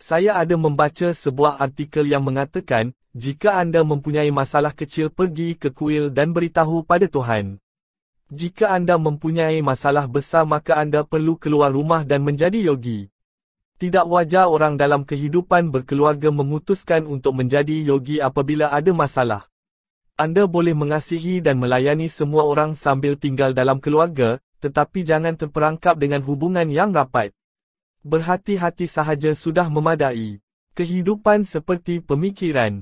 Saya ada membaca sebuah artikel yang mengatakan, jika anda mempunyai masalah kecil pergi ke kuil dan beritahu pada Tuhan. Jika anda mempunyai masalah besar maka anda perlu keluar rumah dan menjadi yogi. Tidak wajar orang dalam kehidupan berkeluarga memutuskan untuk menjadi yogi apabila ada masalah. Anda boleh mengasihi dan melayani semua orang sambil tinggal dalam keluarga, tetapi jangan terperangkap dengan hubungan yang rapat. Berhati-hati sahaja sudah memadai. Kehidupan seperti pemikiran.